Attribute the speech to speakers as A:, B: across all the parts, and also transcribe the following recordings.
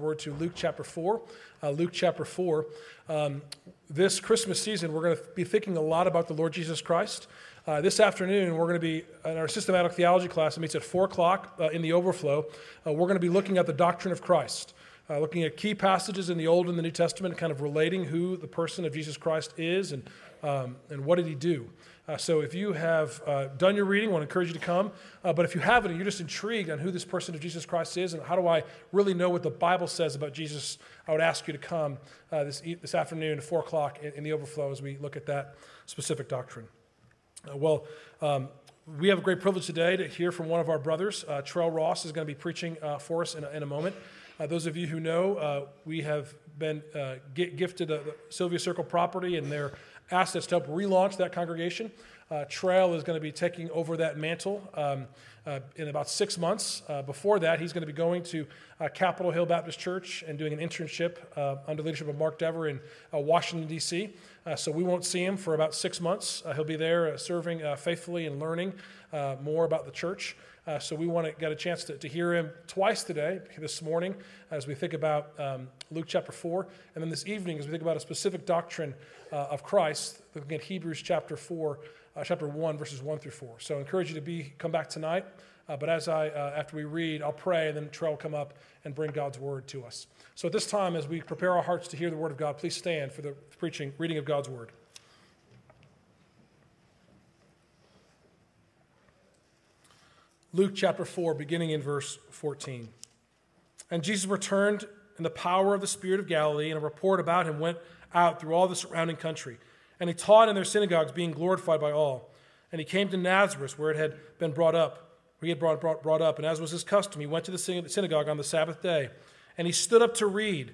A: word to Luke chapter 4. Uh, Luke chapter 4. Um, this Christmas season, we're going to be thinking a lot about the Lord Jesus Christ. Uh, this afternoon, we're going to be in our systematic theology class. It meets at 4 o'clock uh, in the overflow. Uh, we're going to be looking at the doctrine of Christ, uh, looking at key passages in the Old and the New Testament, kind of relating who the person of Jesus Christ is and, um, and what did he do. Uh, so if you have uh, done your reading, I want to encourage you to come. Uh, but if you haven't and you're just intrigued on who this person of Jesus Christ is and how do I really know what the Bible says about Jesus, I would ask you to come uh, this, this afternoon at 4 o'clock in, in, the overflow as we look at that specific doctrine. Uh, well, um, we have a great privilege today to hear from one of our brothers. Uh, Trell Ross is going to be preaching for us in a, in a moment. those of you who know, we have been gifted the Sylvia Circle property and their asked us to help relaunch that congregation. Uh, Trail is going to be taking over that mantle um, uh, in about six months. Uh, before that, he's going to be going to uh, Capitol Hill Baptist Church and doing an internship uh, under leadership of Mark Dever in uh, Washington, D.C. so we won't see him for about six months. he'll be there serving faithfully and learning more about the church. Uh, so we want to get a chance to, to hear him twice today, this morning, as we think about um, Luke chapter 4, and then this evening as we think about a specific doctrine uh, of Christ, looking at Hebrews chapter 4, uh, chapter 1, verses 1 through 4. So I encourage you to be come back tonight. Uh, but as I, uh, after we read, I'll pray, and then Trell will come up and bring God's word to us. So at this time, as we prepare our hearts to hear the word of God, please stand for the preaching, reading of God's word. Luke chapter 4, beginning in verse 14. And Jesus returned in the power of the Spirit of Galilee, and a report about him went out through all the surrounding country. And he taught in their synagogues, being glorified by all. And he came to Nazareth, where it had been brought up, where he had brought, brought, brought up. And as was his custom, he went to the synagogue on the Sabbath day. And he stood up to read.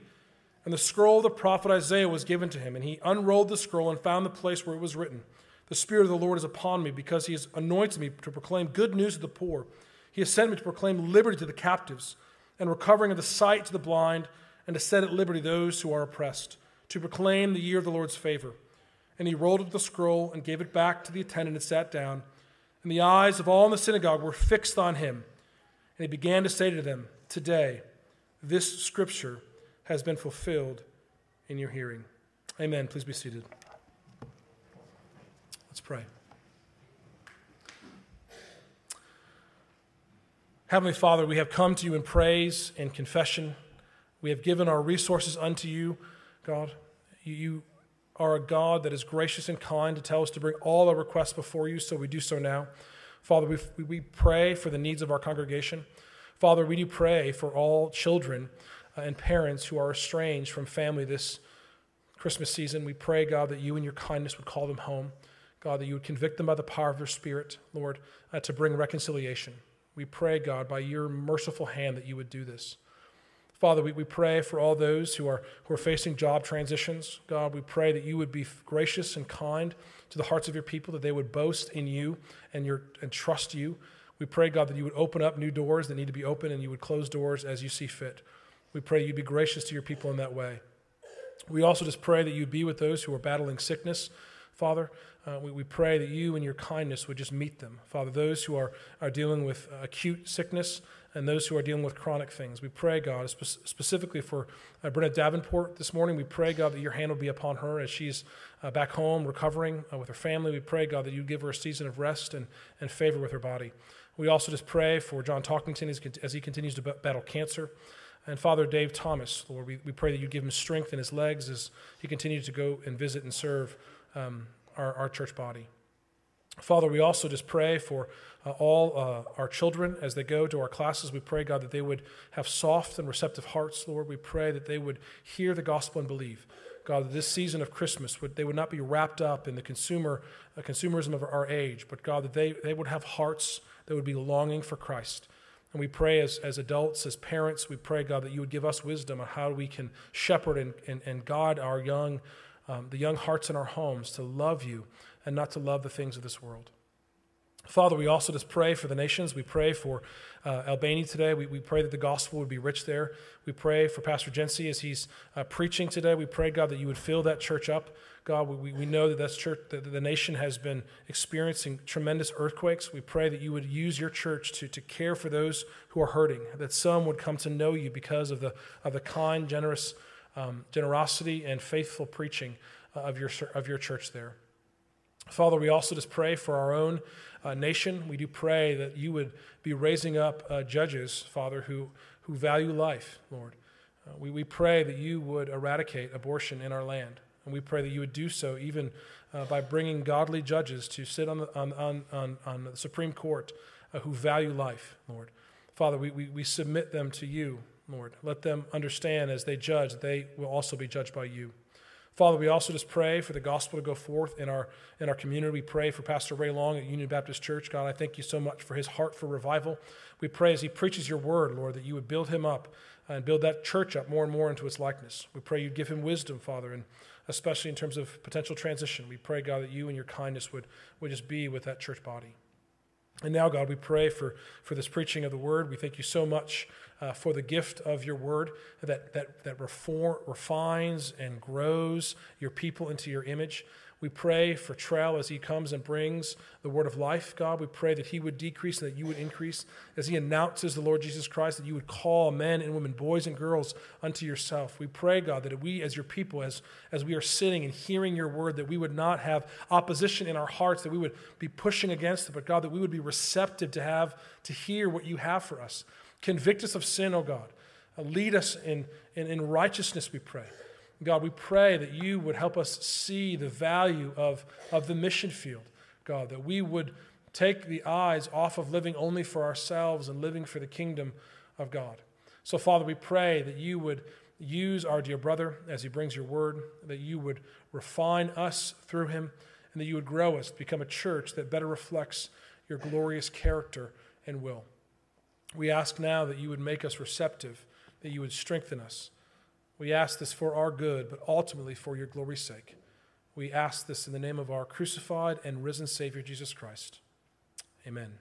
A: And the scroll of the prophet Isaiah was given to him. And he unrolled the scroll and found the place where it was written the Spirit of the Lord is upon me because he has anointed me to proclaim good news to the poor. He has sent me to proclaim liberty to the captives and recovering of the sight to the blind and to set at liberty those who are oppressed, to proclaim the year of the Lord's favor. And he rolled up the scroll and gave it back to the attendant and sat down. And the eyes of all in the synagogue were fixed on him. And he began to say to them, Today, this scripture has been fulfilled in your hearing. Amen. Please be seated. Pray. Heavenly Father, we have come to you in praise and confession. We have given our resources unto you, God. You are a God that is gracious and kind to tell us to bring all our requests before you, so we do so now. Father, we, we pray for the needs of our congregation. Father, we do pray for all children uh, and parents who are estranged from family this Christmas season. We pray, God, that you and your kindness would call them home. God, that you would convict them by the power of your Spirit, Lord, uh, to bring reconciliation. We pray, God, by your merciful hand that you would do this. Father, we, we pray for all those who are, who are facing job transitions. God, we pray that you would be gracious and kind to the hearts of your people, that they would boast in you and, your, and trust you. We pray, God, that you would open up new doors that need to be open and you would close doors as you see fit. We pray you'd be gracious to your people in that way. We also just pray that you'd be with those who are battling sickness. Father, uh, we, we pray that you and your kindness would just meet them. Father, those who are, are dealing with acute sickness and those who are dealing with chronic things, we pray, God, spe- specifically for uh, Brenna Davenport this morning. We pray, God, that your hand will be upon her as she's uh, back home recovering uh, with her family. We pray, God, that you give her a season of rest and, and favor with her body. We also just pray for John Talkington as, as he continues to battle cancer. And Father Dave Thomas, Lord, we, we pray that you give him strength in his legs as he continues to go and visit and serve um, our, our church body. Father, we also just pray for uh, all uh, our children as they go to our classes. We pray, God, that they would have soft and receptive hearts, Lord. We pray that they would hear the gospel and believe. God, that this season of Christmas, would, they would not be wrapped up in the consumer, uh, consumerism of our age, but God, that they, they would have hearts that would be longing for Christ. And we pray as, as adults, as parents, we pray, God, that you would give us wisdom on how we can shepherd and, and, and guide our young um, the young hearts in our homes to love you and not to love the things of this world. Father, we also just pray for the nations. We pray for uh, Albania today. We, we pray that the gospel would be rich there. We pray for Pastor Jency as he's uh, preaching today. We pray, God, that you would fill that church up. God, we, we know that that's church, that the nation has been experiencing tremendous earthquakes. We pray that you would use your church to, to care for those who are hurting, that some would come to know you because of the, of the kind, generous um, generosity and faithful preaching uh, of, your, of your church there. Father, we also just pray for our own uh, nation. We do pray that you would be raising up uh, judges, Father, who, who value life, Lord. Uh, we, we pray that you would eradicate abortion in our land. And we pray that you would do so even uh, by bringing godly judges to sit on the, on, on, on, on the Supreme Court uh, who value life, Lord. Father, we, we, we submit them to you, Lord. Let them understand as they judge, they will also be judged by you. Father, we also just pray for the gospel to go forth in our, in our community. We pray for Pastor Ray Long at Union Baptist Church. God, I thank you so much for his heart for revival. We pray as he preaches your word, Lord, that you would build him up and build that church up more and more into its likeness. We pray you'd give him wisdom, Father, and especially in terms of potential transition. We pray, God, that you and your kindness would, would just be with that church body. And now, God, we pray for, for this preaching of the word. We thank you so much uh, for the gift of your word that, that, that reform, refines and grows your people into your image. We pray for Trell as he comes and brings the word of life, God. We pray that he would decrease and that you would increase. As he announces the Lord Jesus Christ, that you would call men and women, boys and girls, unto yourself. We pray, God, that we as your people, as, as we are sitting and hearing your word, that we would not have opposition in our hearts, that we would be pushing against it, but God, that we would be receptive to have, to hear what you have for us. Convict us of sin, O oh God. Lead us in, in, in righteousness, we pray. God, we pray that you would help us see the value of, of the mission field, God, that we would take the eyes off of living only for ourselves and living for the kingdom of God. So, Father, we pray that you would use our dear brother as he brings your word, that you would refine us through him, and that you would grow us to become a church that better reflects your glorious character and will. We ask now that you would make us receptive, that you would strengthen us we ask this for our good, but ultimately for your glory's sake. We ask this in the name of our crucified and risen Savior, Jesus Christ. Amen.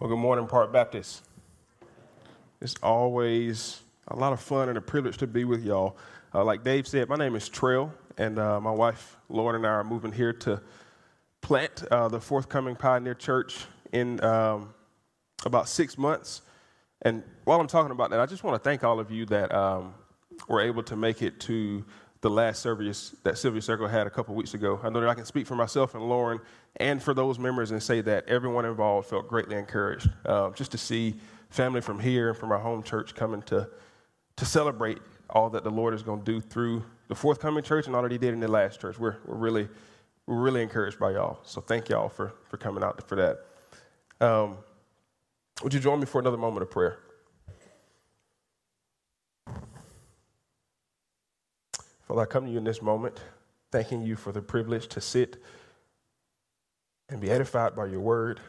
B: Well, good morning, Park Baptist. It's always a lot of fun and a privilege to be with y'all. Uh, like Dave said, my name is Trail, and uh, my wife, Lauren, and I are moving here to plant uh, the forthcoming Pioneer Church in um, about six months. And while I'm talking about that, I just want to thank all of you that um, were able to make it to the last service that Sylvia Circle had a couple weeks ago. I know that I can speak for myself and Lauren and for those members and say that everyone involved felt greatly encouraged. Uh, just to see family from here and from our home church coming to, to celebrate all that the Lord is going to do through the forthcoming church and all that He did in the last church. We're, we're, really, we're really encouraged by y'all. So thank y'all for, for coming out for that. Um, would you join me for another moment of prayer? Father, I come to you in this moment, thanking you for the privilege to sit and be edified by your word.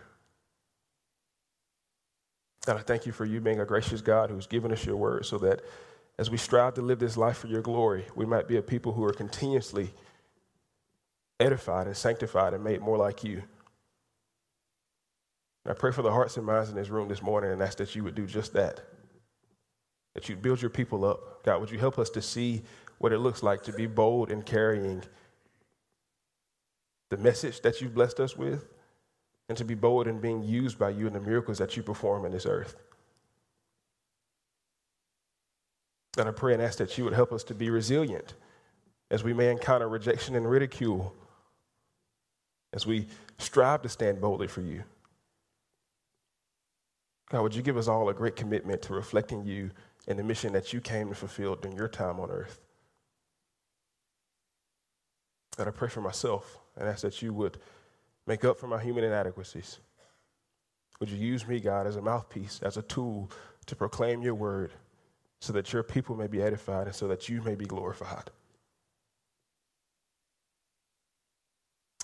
B: And I thank you for you being a gracious God who's given us your word so that as we strive to live this life for your glory, we might be a people who are continuously edified and sanctified and made more like you. I pray for the hearts and minds in this room this morning and ask that you would do just that. That you'd build your people up. God, would you help us to see what it looks like to be bold in carrying the message that you've blessed us with and to be bold in being used by you in the miracles that you perform in this earth. And I pray and ask that you would help us to be resilient as we may encounter rejection and ridicule, as we strive to stand boldly for you. God, would you give us all a great commitment to reflecting you and the mission that you came to fulfill during your time on earth? God, I pray for myself and ask that you would make up for my human inadequacies. Would you use me, God, as a mouthpiece, as a tool to proclaim your word so that your people may be edified and so that you may be glorified?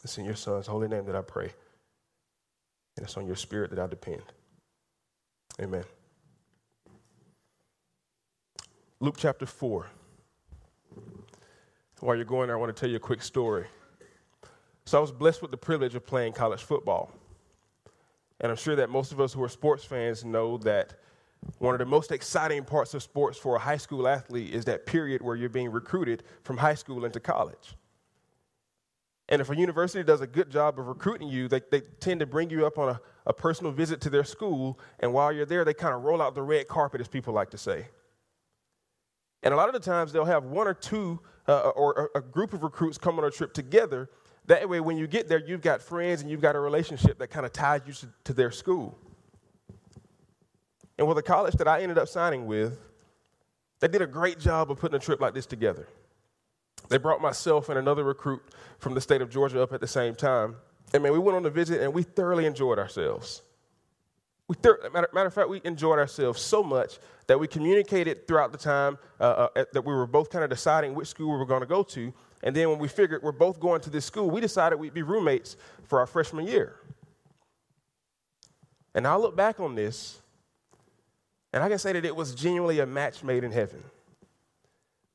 B: It's in your Son's holy name that I pray, and it's on your spirit that I depend. Amen. Luke chapter 4. while you're going there, I want to tell you a quick story. So I was blessed with the privilege of playing college football. And I'm sure that most of us who are sports fans know that one of the most exciting parts of sports for a high school athlete is that period where you're being recruited from high school into college. And if a university does a good job of recruiting you, they, they tend to bring you up on a, a personal visit to their school. And while you're there, they kind of roll out the red carpet, as people like to say. And a lot of the times, they'll have one or two uh, or a group of recruits come on a trip together. That way, when you get there, you've got friends and you've got a relationship that kind of ties you to, to their school. And with the college that I ended up signing with, they did a great job of putting a trip like this together. They brought myself and another recruit from the state of Georgia up at the same time. And man, we went on a visit and we thoroughly enjoyed ourselves. We thir- matter, matter, of fact, we enjoyed ourselves so much that we communicated throughout the time uh, uh, that we were both kind of deciding which school we were going to go to. And then when we figured we're both going to this school, we decided we'd be roommates for our freshman year. And I look back on this, and I can say that it was genuinely a match made in heaven.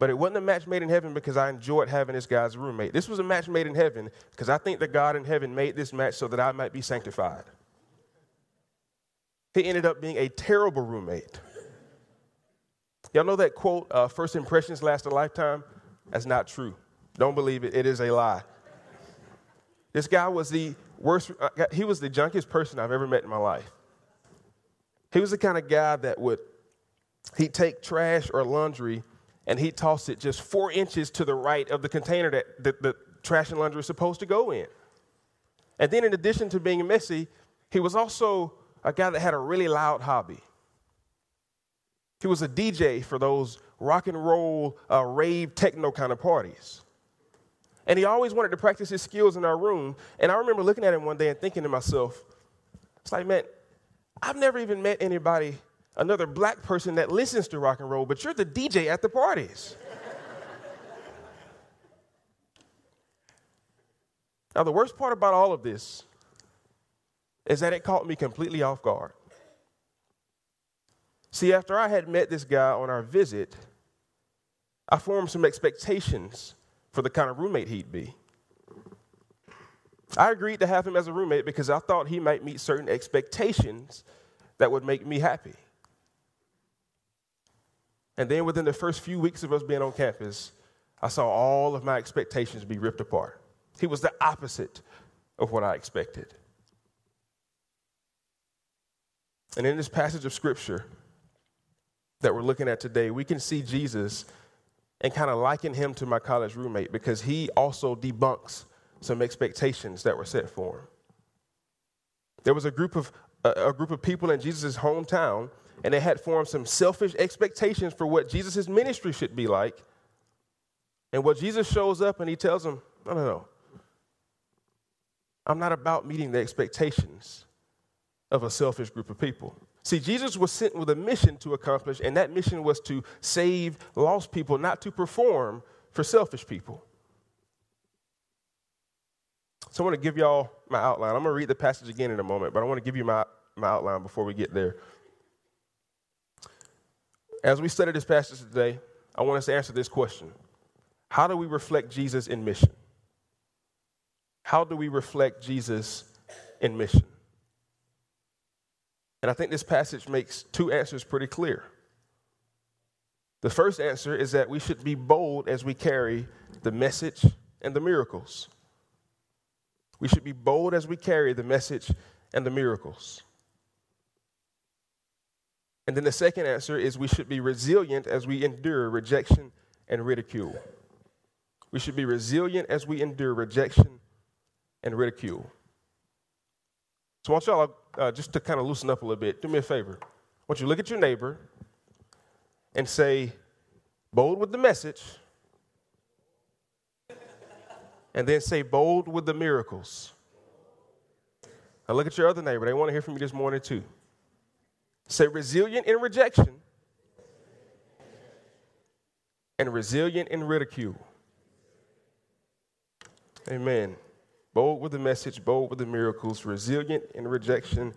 B: But it wasn't a match made in heaven because I enjoyed having this guy's roommate. This was a match made in heaven because I think that God in heaven made this match so that I might be sanctified. He ended up being a terrible roommate. Y'all know that quote, uh, first impressions last a lifetime? That's not true. Don't believe it, it is a lie. This guy was the worst, uh, he was the junkiest person I've ever met in my life. He was the kind of guy that would, he'd take trash or laundry and he tossed it just four inches to the right of the container that the, the trash and laundry was supposed to go in. And then, in addition to being messy, he was also a guy that had a really loud hobby. He was a DJ for those rock and roll, uh, rave, techno kind of parties. And he always wanted to practice his skills in our room. And I remember looking at him one day and thinking to myself, it's like, man, I've never even met anybody another black person that listens to rock and roll, but you're the DJ at the parties. now, the worst part about all of this is that it caught me completely off guard. See, after I had met this guy on our visit, I formed some expectations for the kind of roommate he'd be. I agreed to have him as a roommate because I thought he might meet certain expectations that would make me happy. And then within the first few weeks of us being on campus, I saw all of my expectations be ripped apart. He was the opposite of what I expected. And in this passage of scripture that we're looking at today, we can see Jesus and kind of liken him to my college roommate because he also debunks some expectations that were set for him. There was a group of, a, group of people in Jesus' hometown and they had formed some selfish expectations for what Jesus' ministry should be like. And what Jesus shows up and he tells them, no, no, no. I'm not about meeting the expectations of a selfish group of people. See, Jesus was sent with a mission to accomplish, and that mission was to save lost people, not to perform for selfish people. So I want to give y'all my outline. I'm going to read the passage again in a moment, but I want to give you my, my outline before we get there as we study this passage today, I want us to answer this question How do we reflect Jesus in mission? How do we reflect Jesus in mission? And I think this passage makes two answers pretty clear. The first answer is that we should be bold as we carry the message and the miracles. We should be bold as we carry the message and the miracles. And then the second answer is we should be resilient as we endure rejection and ridicule. We should be resilient as we endure rejection and ridicule. So I want y'all uh, just to kind of loosen up a little bit. Do me a favor. I want you to look at your neighbor and say, bold with the message, and then say, bold with the miracles. Now look at your other neighbor. They want to hear from you this morning too. Say resilient in rejection and resilient in ridicule. Amen. Bold with the message, bold with the miracles, resilient in rejection,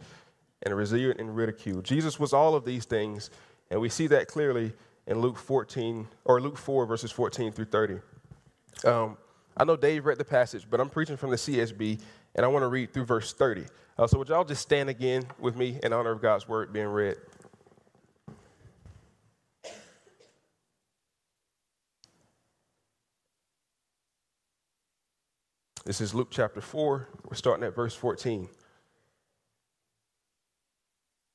B: and resilient in ridicule. Jesus was all of these things, and we see that clearly in Luke 14 or Luke 4, verses 14 through 30. Um, I know Dave read the passage, but I'm preaching from the CSB, and I want to read through verse 30. Uh, so, would y'all just stand again with me in honor of God's word being read? This is Luke chapter 4. We're starting at verse 14. It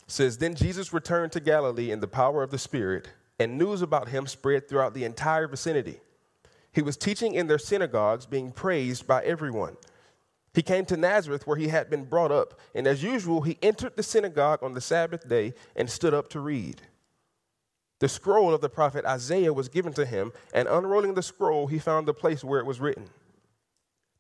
B: says, Then Jesus returned to Galilee in the power of the Spirit, and news about him spread throughout the entire vicinity. He was teaching in their synagogues, being praised by everyone. He came to Nazareth, where he had been brought up, and as usual, he entered the synagogue on the Sabbath day and stood up to read. The scroll of the prophet Isaiah was given to him, and unrolling the scroll, he found the place where it was written.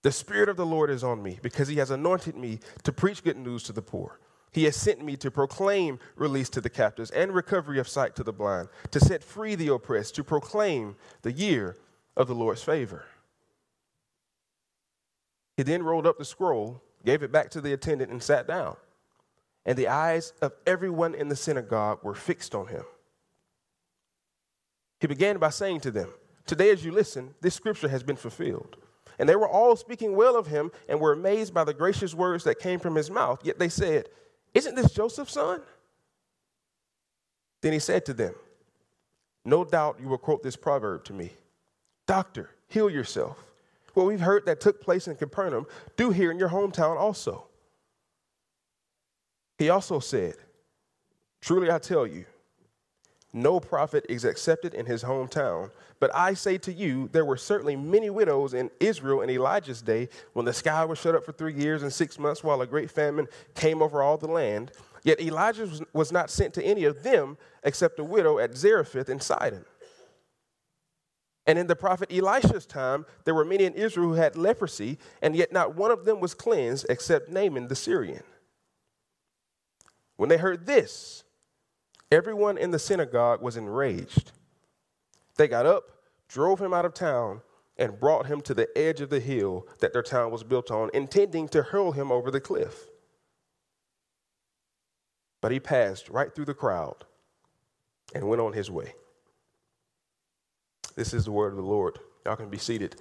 B: The Spirit of the Lord is on me because He has anointed me to preach good news to the poor. He has sent me to proclaim release to the captives and recovery of sight to the blind, to set free the oppressed, to proclaim the year of the Lord's favor. He then rolled up the scroll, gave it back to the attendant, and sat down. And the eyes of everyone in the synagogue were fixed on him. He began by saying to them, Today, as you listen, this scripture has been fulfilled. And they were all speaking well of him and were amazed by the gracious words that came from his mouth. Yet they said, Isn't this Joseph's son? Then he said to them, No doubt you will quote this proverb to me Doctor, heal yourself. What we've heard that took place in Capernaum, do here in your hometown also. He also said, Truly I tell you, no prophet is accepted in his hometown. But I say to you, there were certainly many widows in Israel in Elijah's day when the sky was shut up for three years and six months while a great famine came over all the land. Yet Elijah was not sent to any of them except a widow at Zarephath in Sidon. And in the prophet Elisha's time, there were many in Israel who had leprosy, and yet not one of them was cleansed except Naaman the Syrian. When they heard this, Everyone in the synagogue was enraged. They got up, drove him out of town, and brought him to the edge of the hill that their town was built on, intending to hurl him over the cliff. But he passed right through the crowd and went on his way. This is the word of the Lord. Y'all can be seated.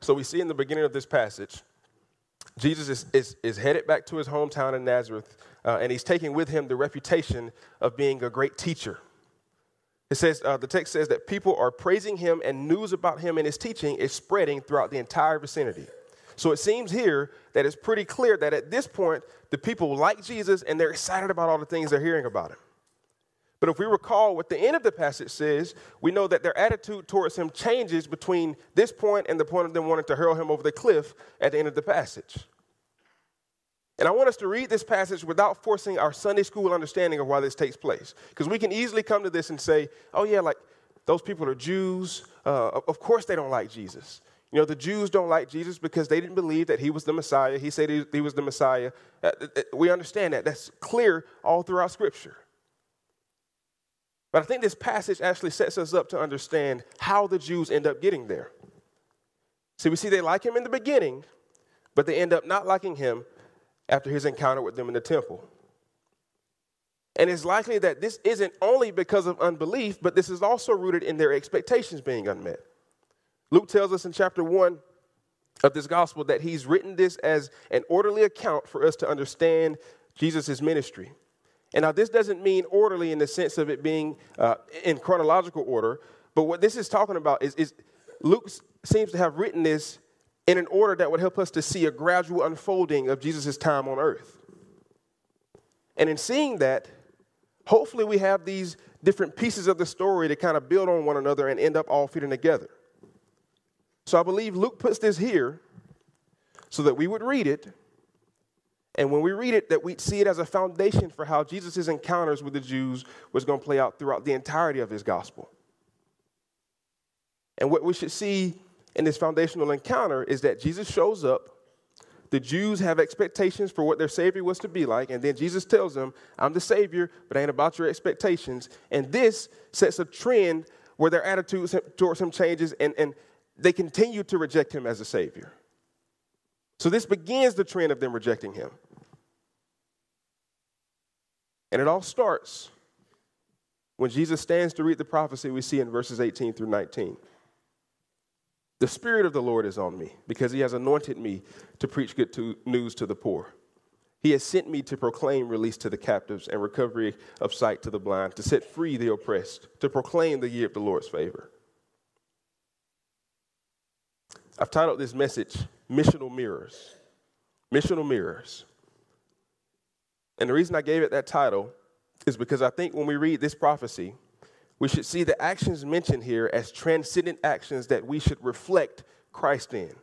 B: So we see in the beginning of this passage, Jesus is, is, is headed back to his hometown in Nazareth, uh, and he's taking with him the reputation of being a great teacher. It says, uh, the text says that people are praising him, and news about him and his teaching is spreading throughout the entire vicinity. So it seems here that it's pretty clear that at this point, the people like Jesus and they're excited about all the things they're hearing about him. But if we recall what the end of the passage says, we know that their attitude towards him changes between this point and the point of them wanting to hurl him over the cliff at the end of the passage. And I want us to read this passage without forcing our Sunday school understanding of why this takes place. Because we can easily come to this and say, oh, yeah, like those people are Jews. Uh, of course they don't like Jesus. You know, the Jews don't like Jesus because they didn't believe that he was the Messiah. He said he, was the Messiah. Uh, we understand that. That's clear all throughout Scripture. But I think this passage actually sets us up to understand how the Jews end up getting there. See, we see they like him in the beginning, but they end up not liking him after his encounter with them in the temple. And it's likely that this isn't only because of unbelief, but this is also rooted in their expectations being unmet. Luke tells us in chapter 1 of this gospel that he's written this as an orderly account for us to understand Jesus' ministry. And now, this doesn't mean orderly in the sense of it being uh, in chronological order, but what this is talking about is, is Luke seems to have written this in an order that would help us to see a gradual unfolding of Jesus' time on earth. And in seeing that, hopefully we have these different pieces of the story to kind of build on one another and end up all fitting together. So I believe Luke puts this here so that we would read it and when we read it, that we'd see it as a foundation for how Jesus' encounters with the Jews was going to play out throughout the entirety of his gospel. And what we should see in this foundational encounter is that Jesus shows up, the Jews have expectations for what their Savior was to be like, and then Jesus tells them, I'm the Savior, but I ain't about your expectations. And this sets a trend where their attitudes towards him changes and, and they continue to reject him as a Savior. So this begins the trend of them rejecting him. And it all starts when Jesus stands to read the prophecy we see in verses 18 through 19. The Spirit of the Lord is on me because he has anointed me to preach good to, news to the poor. He has sent me to proclaim release to the captives and recovery of sight to the blind, to set free the oppressed, to proclaim the year of the Lord's favor. I've titled this message Missional Mirrors. Missional Mirrors. And the reason I gave it that title is because I think when we read this prophecy, we should see the actions mentioned here as transcendent actions that we should reflect Christ in.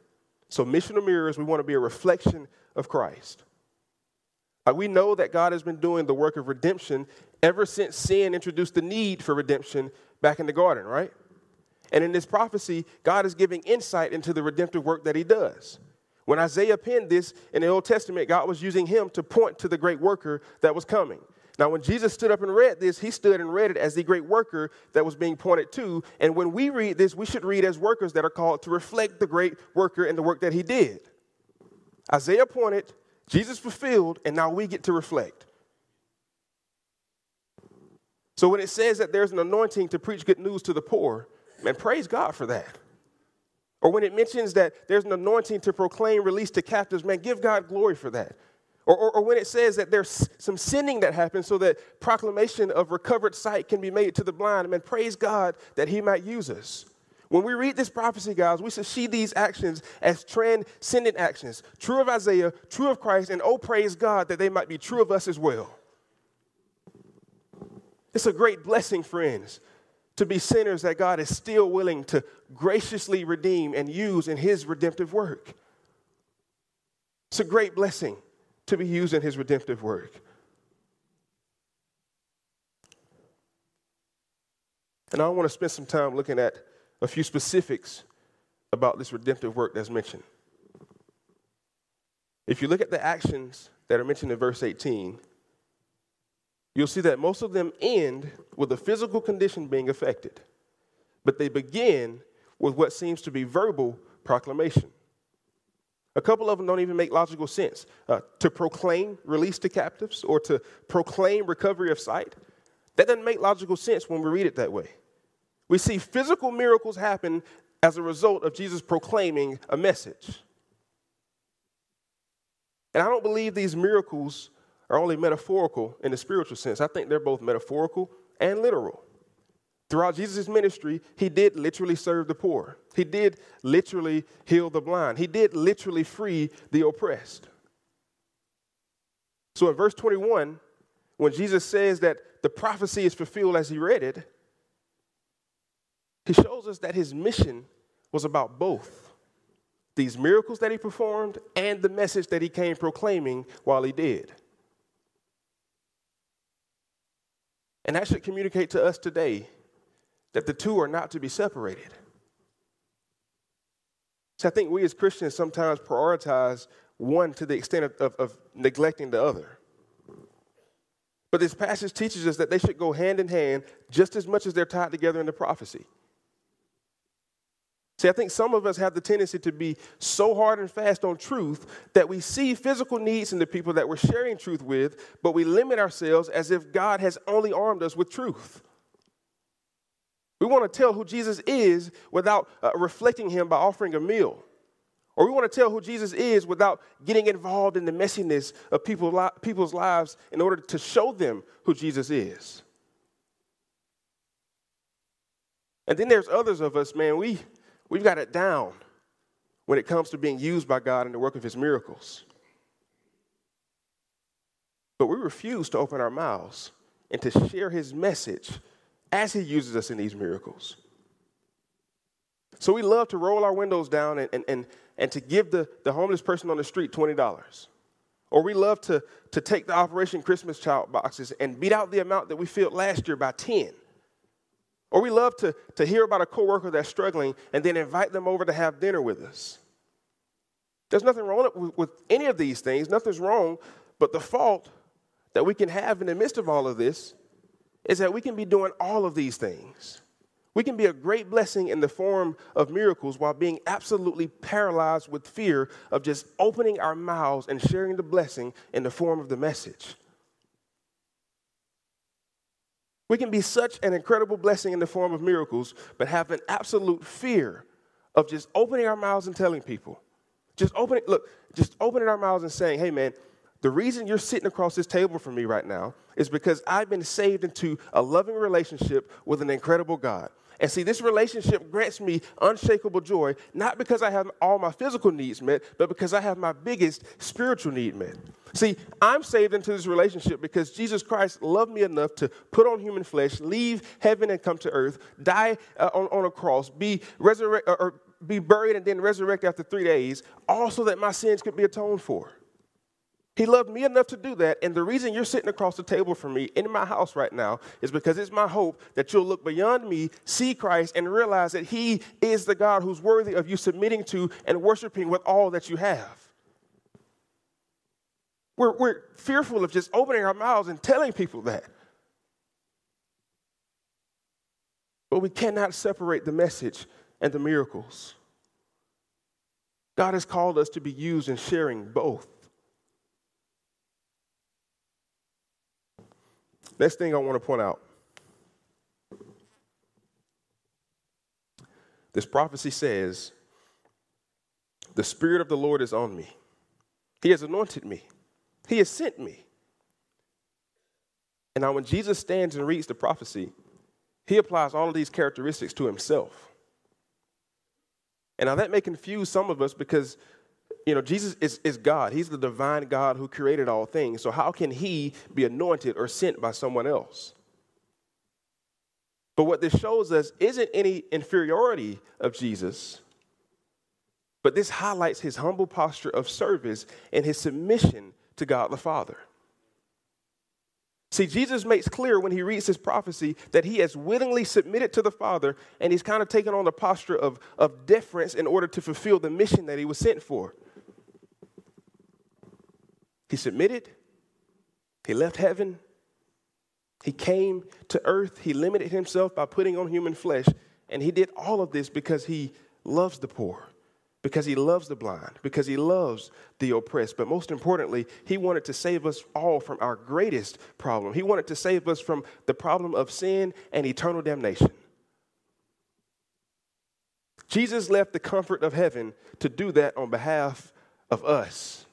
B: So, missional mirrors, we want to be a reflection of Christ. Uh, we know that God has been doing the work of redemption ever since sin introduced the need for redemption back in the garden, right? And in this prophecy, God is giving insight into the redemptive work that He does. When Isaiah penned this in the Old Testament, God was using him to point to the great worker that was coming. Now, when Jesus stood up and read this, he stood and read it as the great worker that was being pointed to. And when we read this, we should read as workers that are called to reflect the great worker and the work that he did. Isaiah pointed, Jesus fulfilled, and now we get to reflect. So when it says that there's an anointing to preach good news to the poor, man, praise God for that. Or when it mentions that there's an anointing to proclaim release to captives, man, give God glory for that. Or, or, or, when it says that there's some sinning that happens so that proclamation of recovered sight can be made to the blind, man, praise God that He might use us. When we read this prophecy, guys, we should see these actions as transcendent actions, true of Isaiah, true of Christ, and oh, praise God that they might be true of us as well. It's a great blessing, friends, to be sinners that God is still willing to graciously redeem and use in His redemptive work. It's a great blessing to be used in his redemptive work. And I want to spend some time looking at a few specifics about this redemptive work that's mentioned. If you look at the actions that are mentioned in verse 18, you'll see that most of them end with a physical condition being affected, but they begin with what seems to be verbal proclamation. A couple of them don't even make logical sense. Uh, to proclaim release to captives or to proclaim recovery of sight, that doesn't make logical sense when we read it that way. We see physical miracles happen as a result of Jesus proclaiming a message. And I don't believe these miracles are only metaphorical in the spiritual sense. I think they're both metaphorical and literal. Throughout Jesus' ministry, he did literally serve the poor. He did literally heal the blind. He did literally free the oppressed. So in verse 21, when Jesus says that the prophecy is fulfilled as he read it, he shows us that his mission was about both these miracles that he performed and the message that he came proclaiming while he did. And that should communicate to us today that the two are not to be separated. So I think we as Christians sometimes prioritize one to the extent of, of, of, neglecting the other. But this passage teaches us that they should go hand in hand just as much as they're tied together in the prophecy. See, I think some of us have the tendency to be so hard and fast on truth that we see physical needs in the people that we're sharing truth with, but we limit ourselves as if God has only armed us with truth. We want to tell who Jesus is without uh, reflecting him by offering a meal. Or we want to tell who Jesus is without getting involved in the messiness of people li- people's lives in order to show them who Jesus is. And then there's others of us, man, we, we've got it down when it comes to being used by God in the work of his miracles. But we refuse to open our mouths and to share his message as he uses us in these miracles. So we love to roll our windows down and, and, and, and to give the, the homeless person on the street $20. Or we love to, to take the Operation Christmas Child boxes and beat out the amount that we filled last year by 10. Or we love to, to hear about a coworker that's struggling and then invite them over to have dinner with us. There's nothing wrong with, with any of these things, nothing's wrong, but the fault that we can have in the midst of all of this is that we can be doing all of these things. We can be a great blessing in the form of miracles while being absolutely paralyzed with fear of just opening our mouths and sharing the blessing in the form of the message. We can be such an incredible blessing in the form of miracles, but have an absolute fear of just opening our mouths and telling people. Just opening, look, just opening our mouths and saying, hey man, the reason you're sitting across this table from me right now is because I've been saved into a loving relationship with an incredible God. And see, this relationship grants me unshakable joy, not because I have all my physical needs met, but because I have my biggest spiritual need met. See, I'm saved into this relationship because Jesus Christ loved me enough to put on human flesh, leave heaven and come to earth, die uh, on, on a cross, be resurrected, or be buried and then resurrect after three days, all so that my sins could be atoned for. He loved me enough to do that. And the reason you're sitting across the table from me in my house right now is because it's my hope that you'll look beyond me, see Christ, and realize that He is the God who's worthy of you submitting to and worshiping with all that you have. We're, we're fearful of just opening our mouths and telling people that. But we cannot separate the message and the miracles. God has called us to be used in sharing both. Next thing I want to point out this prophecy says, The Spirit of the Lord is on me. He has anointed me, He has sent me. And now, when Jesus stands and reads the prophecy, he applies all of these characteristics to himself. And now that may confuse some of us because you know, Jesus is, is God. He's the divine God who created all things. So, how can he be anointed or sent by someone else? But what this shows us isn't any inferiority of Jesus, but this highlights his humble posture of service and his submission to God the Father. See, Jesus makes clear when he reads his prophecy that he has willingly submitted to the Father and he's kind of taken on the posture of, of deference in order to fulfill the mission that he was sent for. He submitted, he left heaven, he came to earth, he limited himself by putting on human flesh, and he did all of this because he loves the poor, because he loves the blind, because he loves the oppressed. But most importantly, he wanted to save us all from our greatest problem. He wanted to save us from the problem of sin and eternal damnation. Jesus left the comfort of heaven to do that on behalf of us.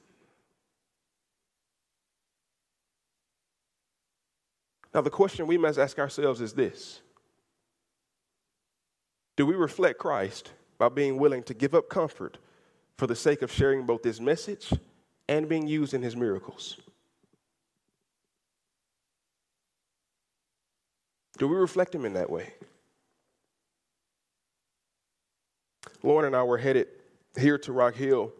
B: Now, the question we must ask ourselves is this Do we reflect Christ by being willing to give up comfort for the sake of sharing both his message and being used in his miracles? Do we reflect him in that way? Lauren and I were headed here to Rock Hill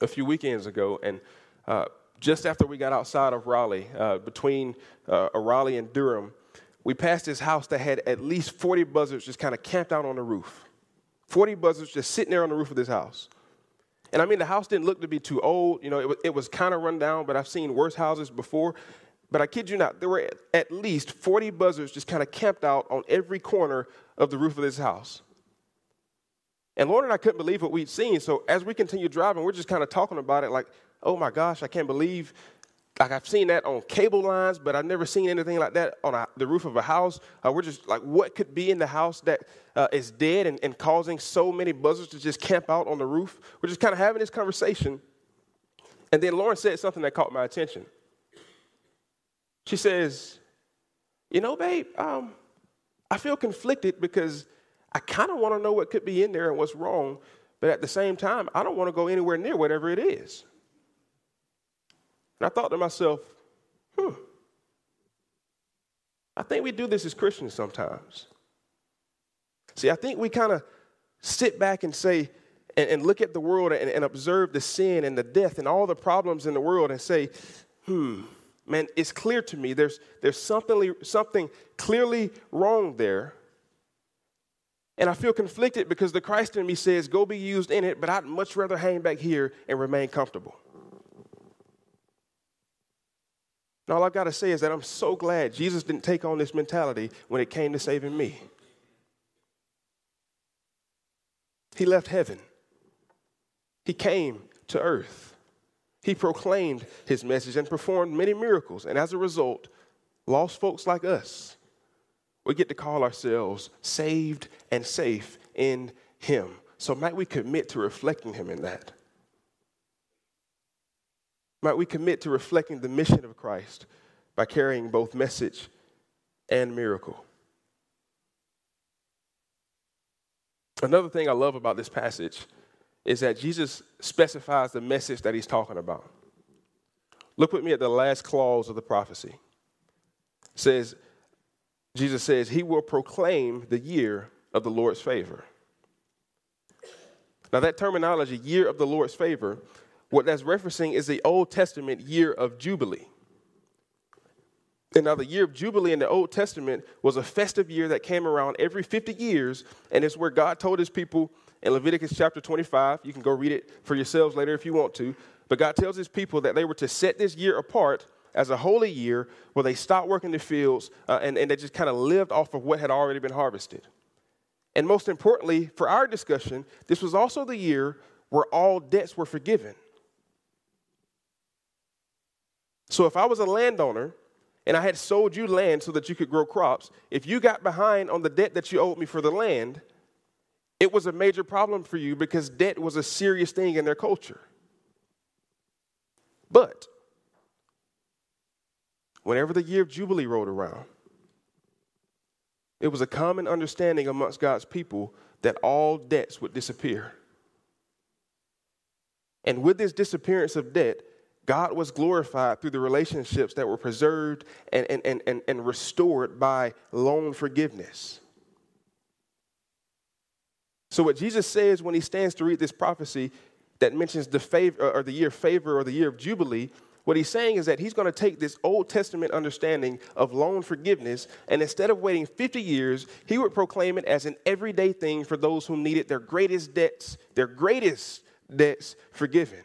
B: a few weekends ago, and uh, just after we got outside of Raleigh, uh, between uh, Raleigh and Durham, we passed this house that had at least 40 buzzards just kind of camped out on the roof. 40 buzzards just sitting there on the roof of this house. And I mean, the house didn't look to be too old. You know, it was, it was kind of run down, but I've seen worse houses before. But I kid you not, there were at least 40 buzzards just kind of camped out on every corner of the roof of this house. And Lauren and I couldn't believe what we'd seen. So as we continued driving, we're just kind of talking about it like, oh my gosh, I can't believe. Like I've seen that on cable lines, but I've never seen anything like that on a, the roof of a house. Uh, we're just like, what could be in the house that uh, is dead and, and causing so many buzzards to just camp out on the roof? We're just kind of having this conversation. And then Lauren said something that caught my attention. She says, You know, babe, um, I feel conflicted because I kind of want to know what could be in there and what's wrong, but at the same time, I don't want to go anywhere near whatever it is. And I thought to myself, hmm, I think we do this as Christians sometimes. See, I think we kind of sit back and say, and, and look at the world and, and, observe the sin and the death and all the problems in the world and say, hmm, man, it's clear to me there's, there's something, something clearly wrong there. And I feel conflicted because the Christ in me says, go be used in it, but I'd much rather hang back here and remain comfortable. And all I've got to say is that I'm so glad Jesus didn't take on this mentality when it came to saving me. He left heaven. He came to earth. He proclaimed his message and performed many miracles. And as a result, lost folks like us, we get to call ourselves saved and safe in him. So might we commit to reflecting him in that? Might we commit to reflecting the mission of Christ by carrying both message and miracle? Another thing I love about this passage is that Jesus specifies the message that he's talking about. Look with me at the last clause of the prophecy. It says, Jesus says, He will proclaim the year of the Lord's favor. Now, that terminology, year of the Lord's favor, what that's referencing is the Old Testament year of Jubilee. And now, the year of Jubilee in the Old Testament was a festive year that came around every 50 years, and it's where God told his people in Leviticus chapter 25. You can go read it for yourselves later if you want to. But God tells his people that they were to set this year apart as a holy year where they stopped working the fields uh, and, and they just kind of lived off of what had already been harvested. And most importantly, for our discussion, this was also the year where all debts were forgiven. So if I was a landowner and I had sold you land so that you could grow crops, if you got behind on the debt that you owed me for the land, it was a major problem for you because debt was a serious thing in their culture. But whenever the year of Jubilee rolled around, it was a common understanding amongst God's people that all debts would disappear. And with this disappearance of debt, God was glorified through the relationships that were preserved and, and, and, and, restored by loan forgiveness. So, what Jesus says when he stands to read this prophecy that mentions the favor or the year of favor or the year of jubilee, what he's saying is that he's going to take this Old Testament understanding of loan forgiveness, and instead of waiting 50 years, he would proclaim it as an everyday thing for those who needed their greatest debts, their greatest debts forgiven.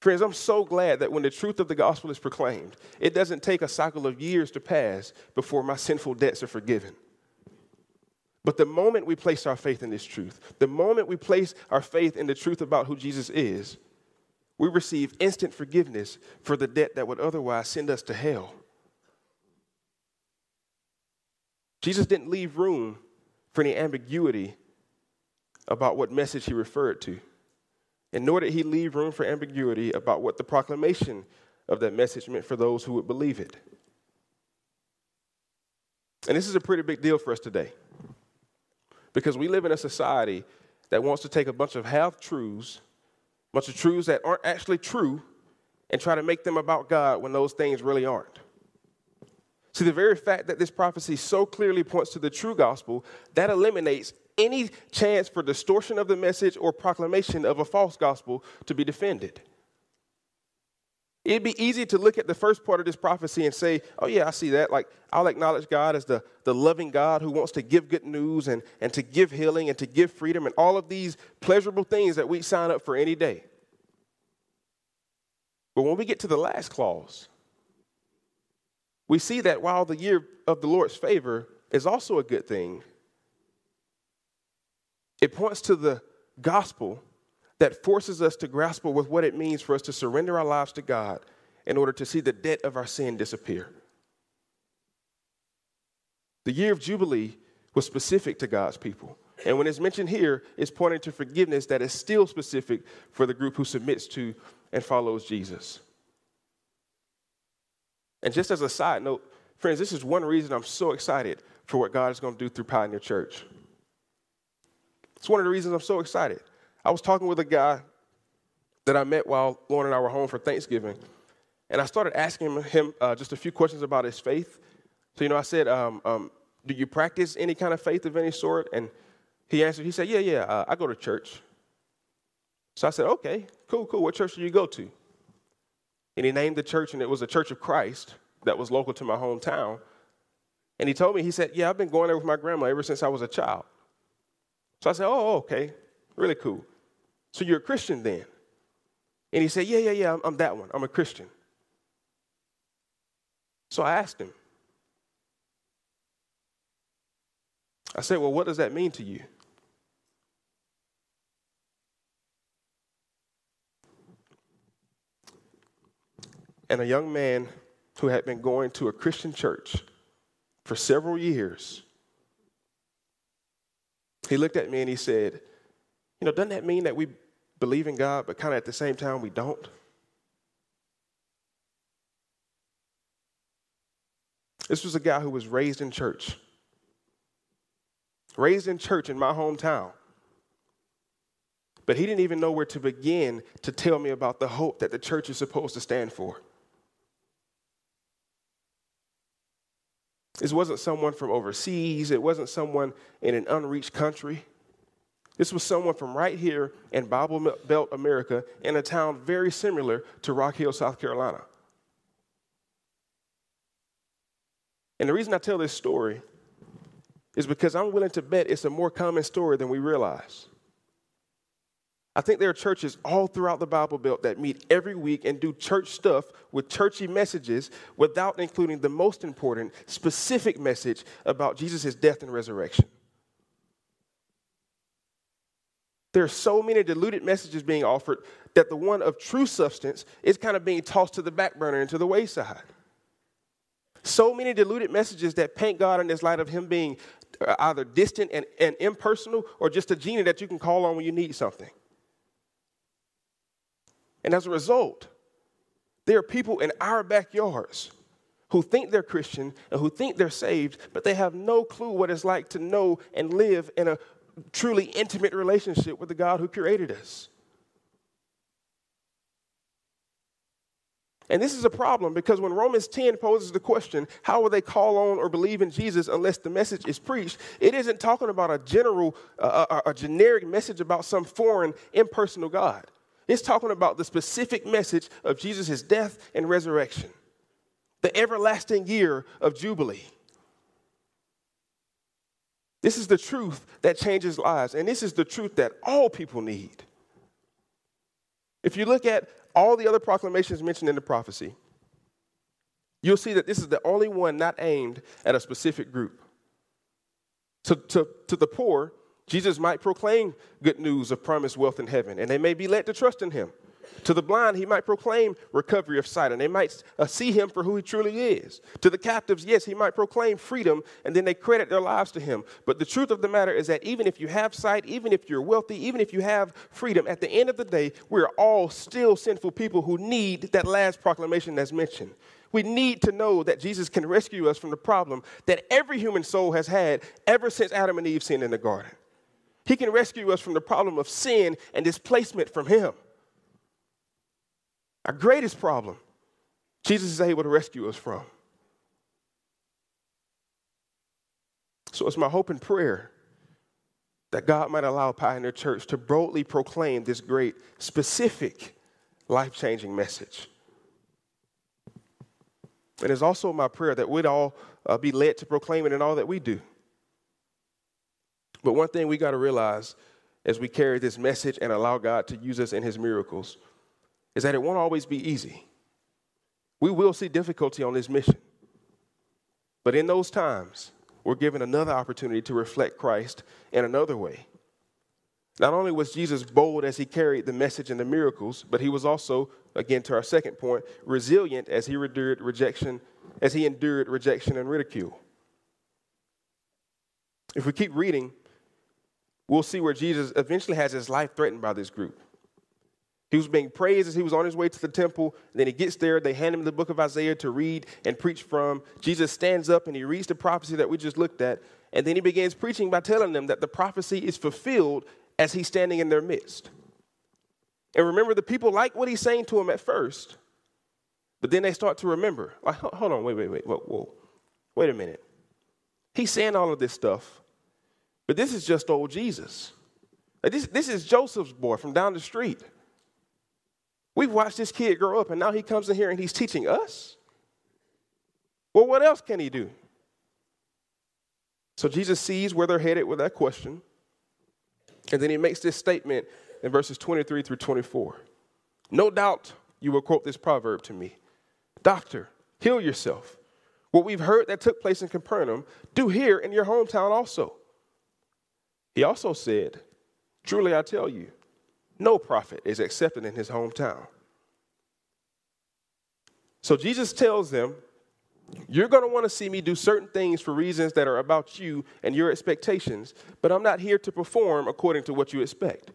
B: Friends, I'm so glad that when the truth of the gospel is proclaimed, it doesn't take a cycle of years to pass before my sinful debts are forgiven. But the moment we place our faith in this truth, the moment we place our faith in the truth about who Jesus is, we receive instant forgiveness for the debt that would otherwise send us to hell. Jesus didn't leave room for any ambiguity about what message he referred to. And nor did he leave room for ambiguity about what the proclamation of that message meant for those who would believe it. And this is a pretty big deal for us today. Because we live in a society that wants to take a bunch of half truths a bunch of truths that aren't actually true and try to make them about God when those things really aren't. See, the very fact that this prophecy so clearly points to the true gospel, that eliminates any chance for distortion of the message or proclamation of a false gospel to be defended. It'd be easy to look at the first part of this prophecy and say, oh, yeah, I see that. Like, I'll acknowledge God as the, the loving God who wants to give good news and, and to give healing and to give freedom and all of these pleasurable things that we sign up for any day. But when we get to the last clause, we see that while the year of the Lord's favor is also a good thing, it points to the gospel that forces us to grasp with what it means for us to surrender our lives to God in order to see the debt of our sin disappear. The year of Jubilee was specific to God's people. And when it's mentioned here, it's pointing to forgiveness that is still specific for the group who submits to and follows Jesus. And just as a side note, friends, this is one reason I'm so excited for what God is going to do through Pioneer Church. It's one of the reasons I'm so excited. I was talking with a guy that I met while Lauren and I were home for Thanksgiving, and I started asking him uh, just a few questions about his faith. So, you know, I said, um, um, Do you practice any kind of faith of any sort? And he answered, He said, Yeah, yeah, uh, I go to church. So I said, Okay, cool, cool. What church do you go to? And he named the church, and it was a Church of Christ that was local to my hometown. And he told me, he said, Yeah, I've been going there with my grandma ever since I was a child. So I said, Oh, okay, really cool. So you're a Christian then? And he said, Yeah, yeah, yeah, I'm, I'm that one. I'm a Christian. So I asked him, I said, Well, what does that mean to you? And a young man who had been going to a Christian church for several years he looked at me and he said, You know, doesn't that mean that we believe in God, but kind of at the same time we don't? This was a guy who was raised in church. Raised in church in my hometown. But he didn't even know where to begin to tell me about the hope that the church is supposed to stand for. This wasn't someone from overseas, it wasn't someone in an unreached country. This was someone from right here in Bible Belt America in a town very similar to Rock Hill, South Carolina. And the reason I tell this story is because I'm willing to bet it's a more common story than we realize. I think there are churches all throughout the Bible Belt that meet every week and do church stuff with churchy messages without including the most important, specific message about Jesus' death and resurrection. There are so many diluted messages being offered that the one of true substance is kind of being tossed to the back burner and to the wayside. So many diluted messages that paint God in this light of Him being uh, either distant and, and impersonal or just a genie that you can call on when you need something. And as a result, there are people in our backyards who think they're Christian and who think they're saved, but they have no clue what it's like to know and live in a truly intimate relationship with the God who created us. And this is a problem because when Romans 10 poses the question, how will they call on or believe in Jesus unless the message is preached? It isn't talking about a general, uh, a, a generic message about some foreign, impersonal God. It's talking about the specific message of Jesus' death and resurrection, the everlasting year of Jubilee. This is the truth that changes lives, and this is the truth that all people need. If you look at all the other proclamations mentioned in the prophecy, you'll see that this is the only one not aimed at a specific group. To, to, to the poor, Jesus might proclaim good news of promised wealth in heaven, and they may be led to trust in him. To the blind, he might proclaim recovery of sight, and they might uh, see him for who he truly is. To the captives, yes, he might proclaim freedom, and then they credit their lives to him. But the truth of the matter is that even if you have sight, even if you're wealthy, even if you have freedom, at the end of the day, we're all still sinful people who need that last proclamation that's mentioned. We need to know that Jesus can rescue us from the problem that every human soul has had ever since Adam and Eve sinned in the garden. He can rescue us from the problem of sin and displacement from Him. Our greatest problem, Jesus is able to rescue us from. So it's my hope and prayer that God might allow Pioneer Church to boldly proclaim this great, specific, life changing message. And it's also my prayer that we'd all uh, be led to proclaim it in all that we do. But one thing we got to realize as we carry this message and allow God to use us in his miracles is that it won't always be easy. We will see difficulty on this mission. But in those times, we're given another opportunity to reflect Christ in another way. Not only was Jesus bold as he carried the message and the miracles, but he was also, again to our second point, resilient as he endured rejection, as he endured rejection and ridicule. If we keep reading, we'll see where Jesus eventually has his life threatened by this group. He was being praised as he was on his way to the temple. Then he gets there. They hand him the book of Isaiah to read and preach from. Jesus stands up and he reads the prophecy that we just looked at. And then he begins preaching by telling them that the prophecy is fulfilled as he's standing in their midst. And remember, the people like what he's saying to them at first, but then they start to remember. Like, hold on, wait, wait, wait, whoa, whoa. Wait a minute. He's saying all of this stuff, but this is just old Jesus. This, this is Joseph's boy from down the street. We've watched this kid grow up, and now he comes in here and he's teaching us. Well, what else can he do? So Jesus sees where they're headed with that question, and then he makes this statement in verses 23 through 24. No doubt you will quote this proverb to me Doctor, heal yourself. What we've heard that took place in Capernaum, do here in your hometown also. He also said, Truly I tell you, no prophet is accepted in his hometown. So Jesus tells them, You're going to want to see me do certain things for reasons that are about you and your expectations, but I'm not here to perform according to what you expect.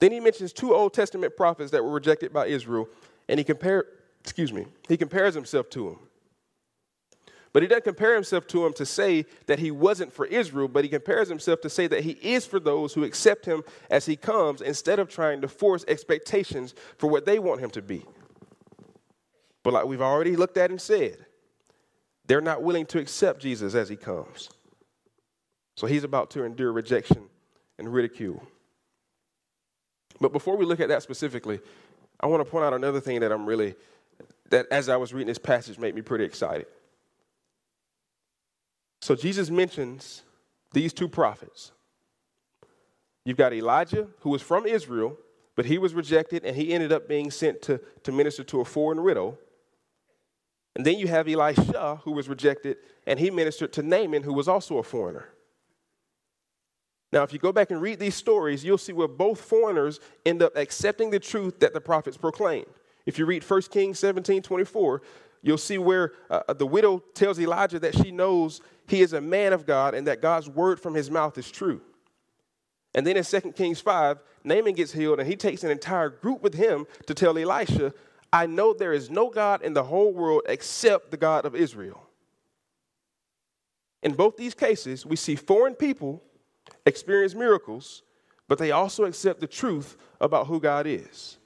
B: Then he mentions two Old Testament prophets that were rejected by Israel, and he compare, excuse me, he compares himself to them. But he doesn't compare himself to him to say that he wasn't for Israel, but he compares himself to say that he is for those who accept him as he comes instead of trying to force expectations for what they want him to be. But like we've already looked at and said, they're not willing to accept Jesus as he comes. So he's about to endure rejection and ridicule. But before we look at that specifically, I want to point out another thing that I'm really, that as I was reading this passage made me pretty excited. So Jesus mentions these two prophets. You've got Elijah, who was from Israel, but he was rejected and he ended up being sent to, to minister to a foreign widow. And then you have Elisha, who was rejected, and he ministered to Naaman, who was also a foreigner. Now, if you go back and read these stories, you'll see where both foreigners end up accepting the truth that the prophets proclaimed. If you read 1 Kings 17 24, you'll see where uh, the widow tells Elijah that she knows he is a man of God and that God's word from his mouth is true. And then in 2 Kings 5, Naaman gets healed and he takes an entire group with him to tell Elisha I know there is no God in the whole world except the God of Israel. In both these cases, we see foreign people experience miracles, but they also accept the truth about who God is.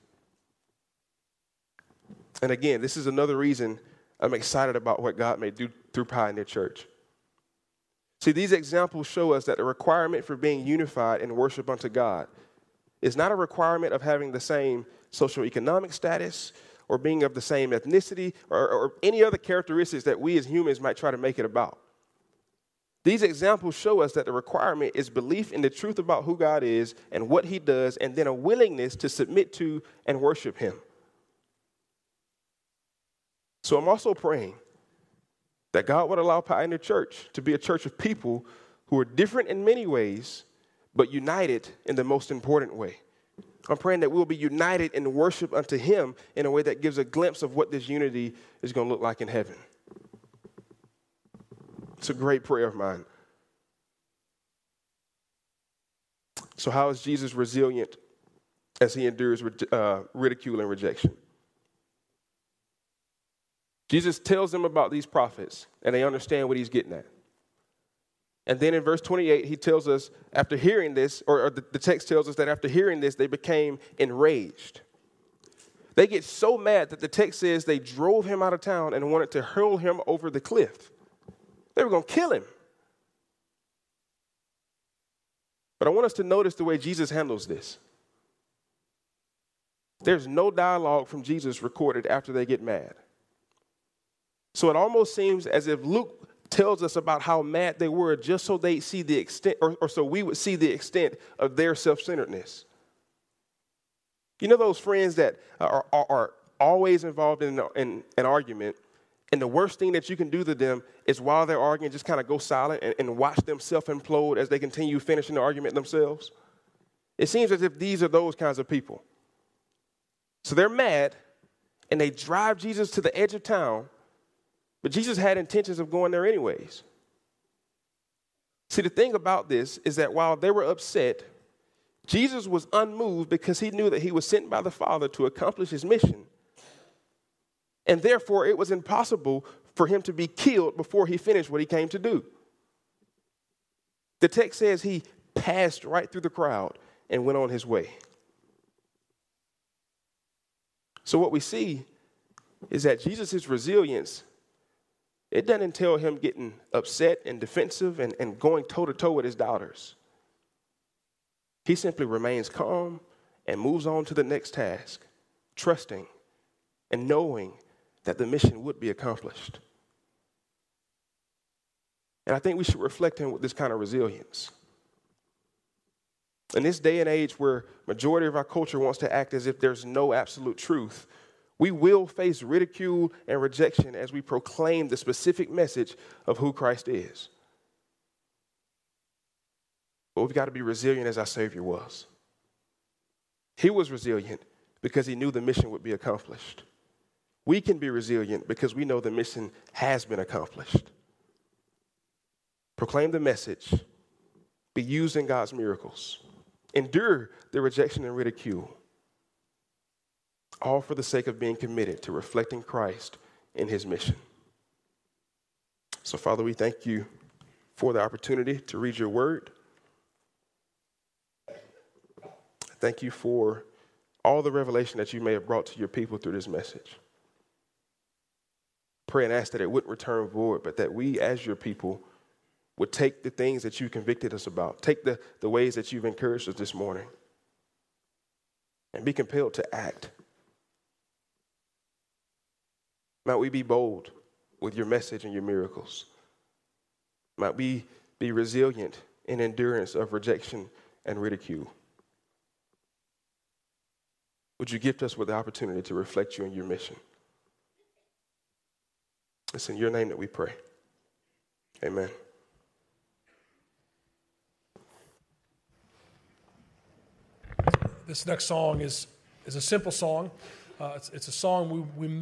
B: And again, this is another reason I'm excited about what God may do through Pioneer Church. See, these examples show us that the requirement for being unified in worship unto God is not a requirement of having the same socioeconomic status, or being of the same ethnicity or, or any other characteristics that we as humans might try to make it about. These examples show us that the requirement is belief in the truth about who God is and what He does, and then a willingness to submit to and worship Him. So I'm also praying that God would allow Pioneer Church to be a church of people who are different in many ways, but united in the most important way. I'm praying that we'll be united in worship unto Him in a way that gives a glimpse of what this unity is going to look like in heaven. It's a great prayer of mine. So, how is Jesus resilient as he endures uh, ridicule and rejection? Jesus tells them about these prophets, and they understand what he's getting at. And then in verse 28, he tells us, after hearing this, or, or the, the text tells us that after hearing this, they became enraged. They get so mad that the text says they drove him out of town and wanted to hurl him over the cliff. They were going to kill him. But I want us to notice the way Jesus handles this. There's no dialogue from Jesus recorded after they get mad. So it almost seems as if Luke tells us about how mad they were just so they see the extent, or, or so we would see the extent of their self centeredness. You know those friends that are, are, are always involved in, in an argument, and the worst thing that you can do to them is while they're arguing, just kind of go silent and, and watch them self implode as they continue finishing the argument themselves? It seems as if these are those kinds of people. So they're mad, and they drive Jesus to the edge of town but Jesus had intentions of going there anyways. See, the thing about this is that while they were upset, Jesus was unmoved because he knew that he was sent by the Father to accomplish his mission. And therefore, it was impossible for him to be killed before he finished what he came to do. The text says he passed right through the crowd and went on his way. So, what we see is that Jesus' resilience it doesn't entail him getting upset and defensive and, and going toe to toe with his daughters. He simply remains calm and moves on to the next task, trusting and knowing that the mission would be accomplished. And I think we should reflect him with this kind of resilience. In this day and age where majority of our culture wants to act as if there's no absolute truth, we will face ridicule and rejection as we proclaim the specific message of who Christ is. But we've got to be resilient as our Savior was. He was resilient because he knew the mission would be accomplished. We can be resilient because we know the mission has been accomplished. Proclaim the message, be used in God's miracles, endure the rejection and ridicule, all for the sake of being committed to reflecting Christ in his mission. So, Father, we thank you for the opportunity to read your word. Thank you for all the revelation that you may have brought to your people through this message. Pray and ask that it wouldn't return void, but that we, as your people, would take the things that you convicted us about, take the, the ways that you've encouraged us this morning, and be compelled to act. Might we be bold with your message and your miracles. Might we be resilient in endurance of rejection and ridicule. Would you gift us with the opportunity to reflect you in your mission? It's in your name that we pray. Amen.
A: This next song is, is a simple song. Uh, it's, it's a song we, we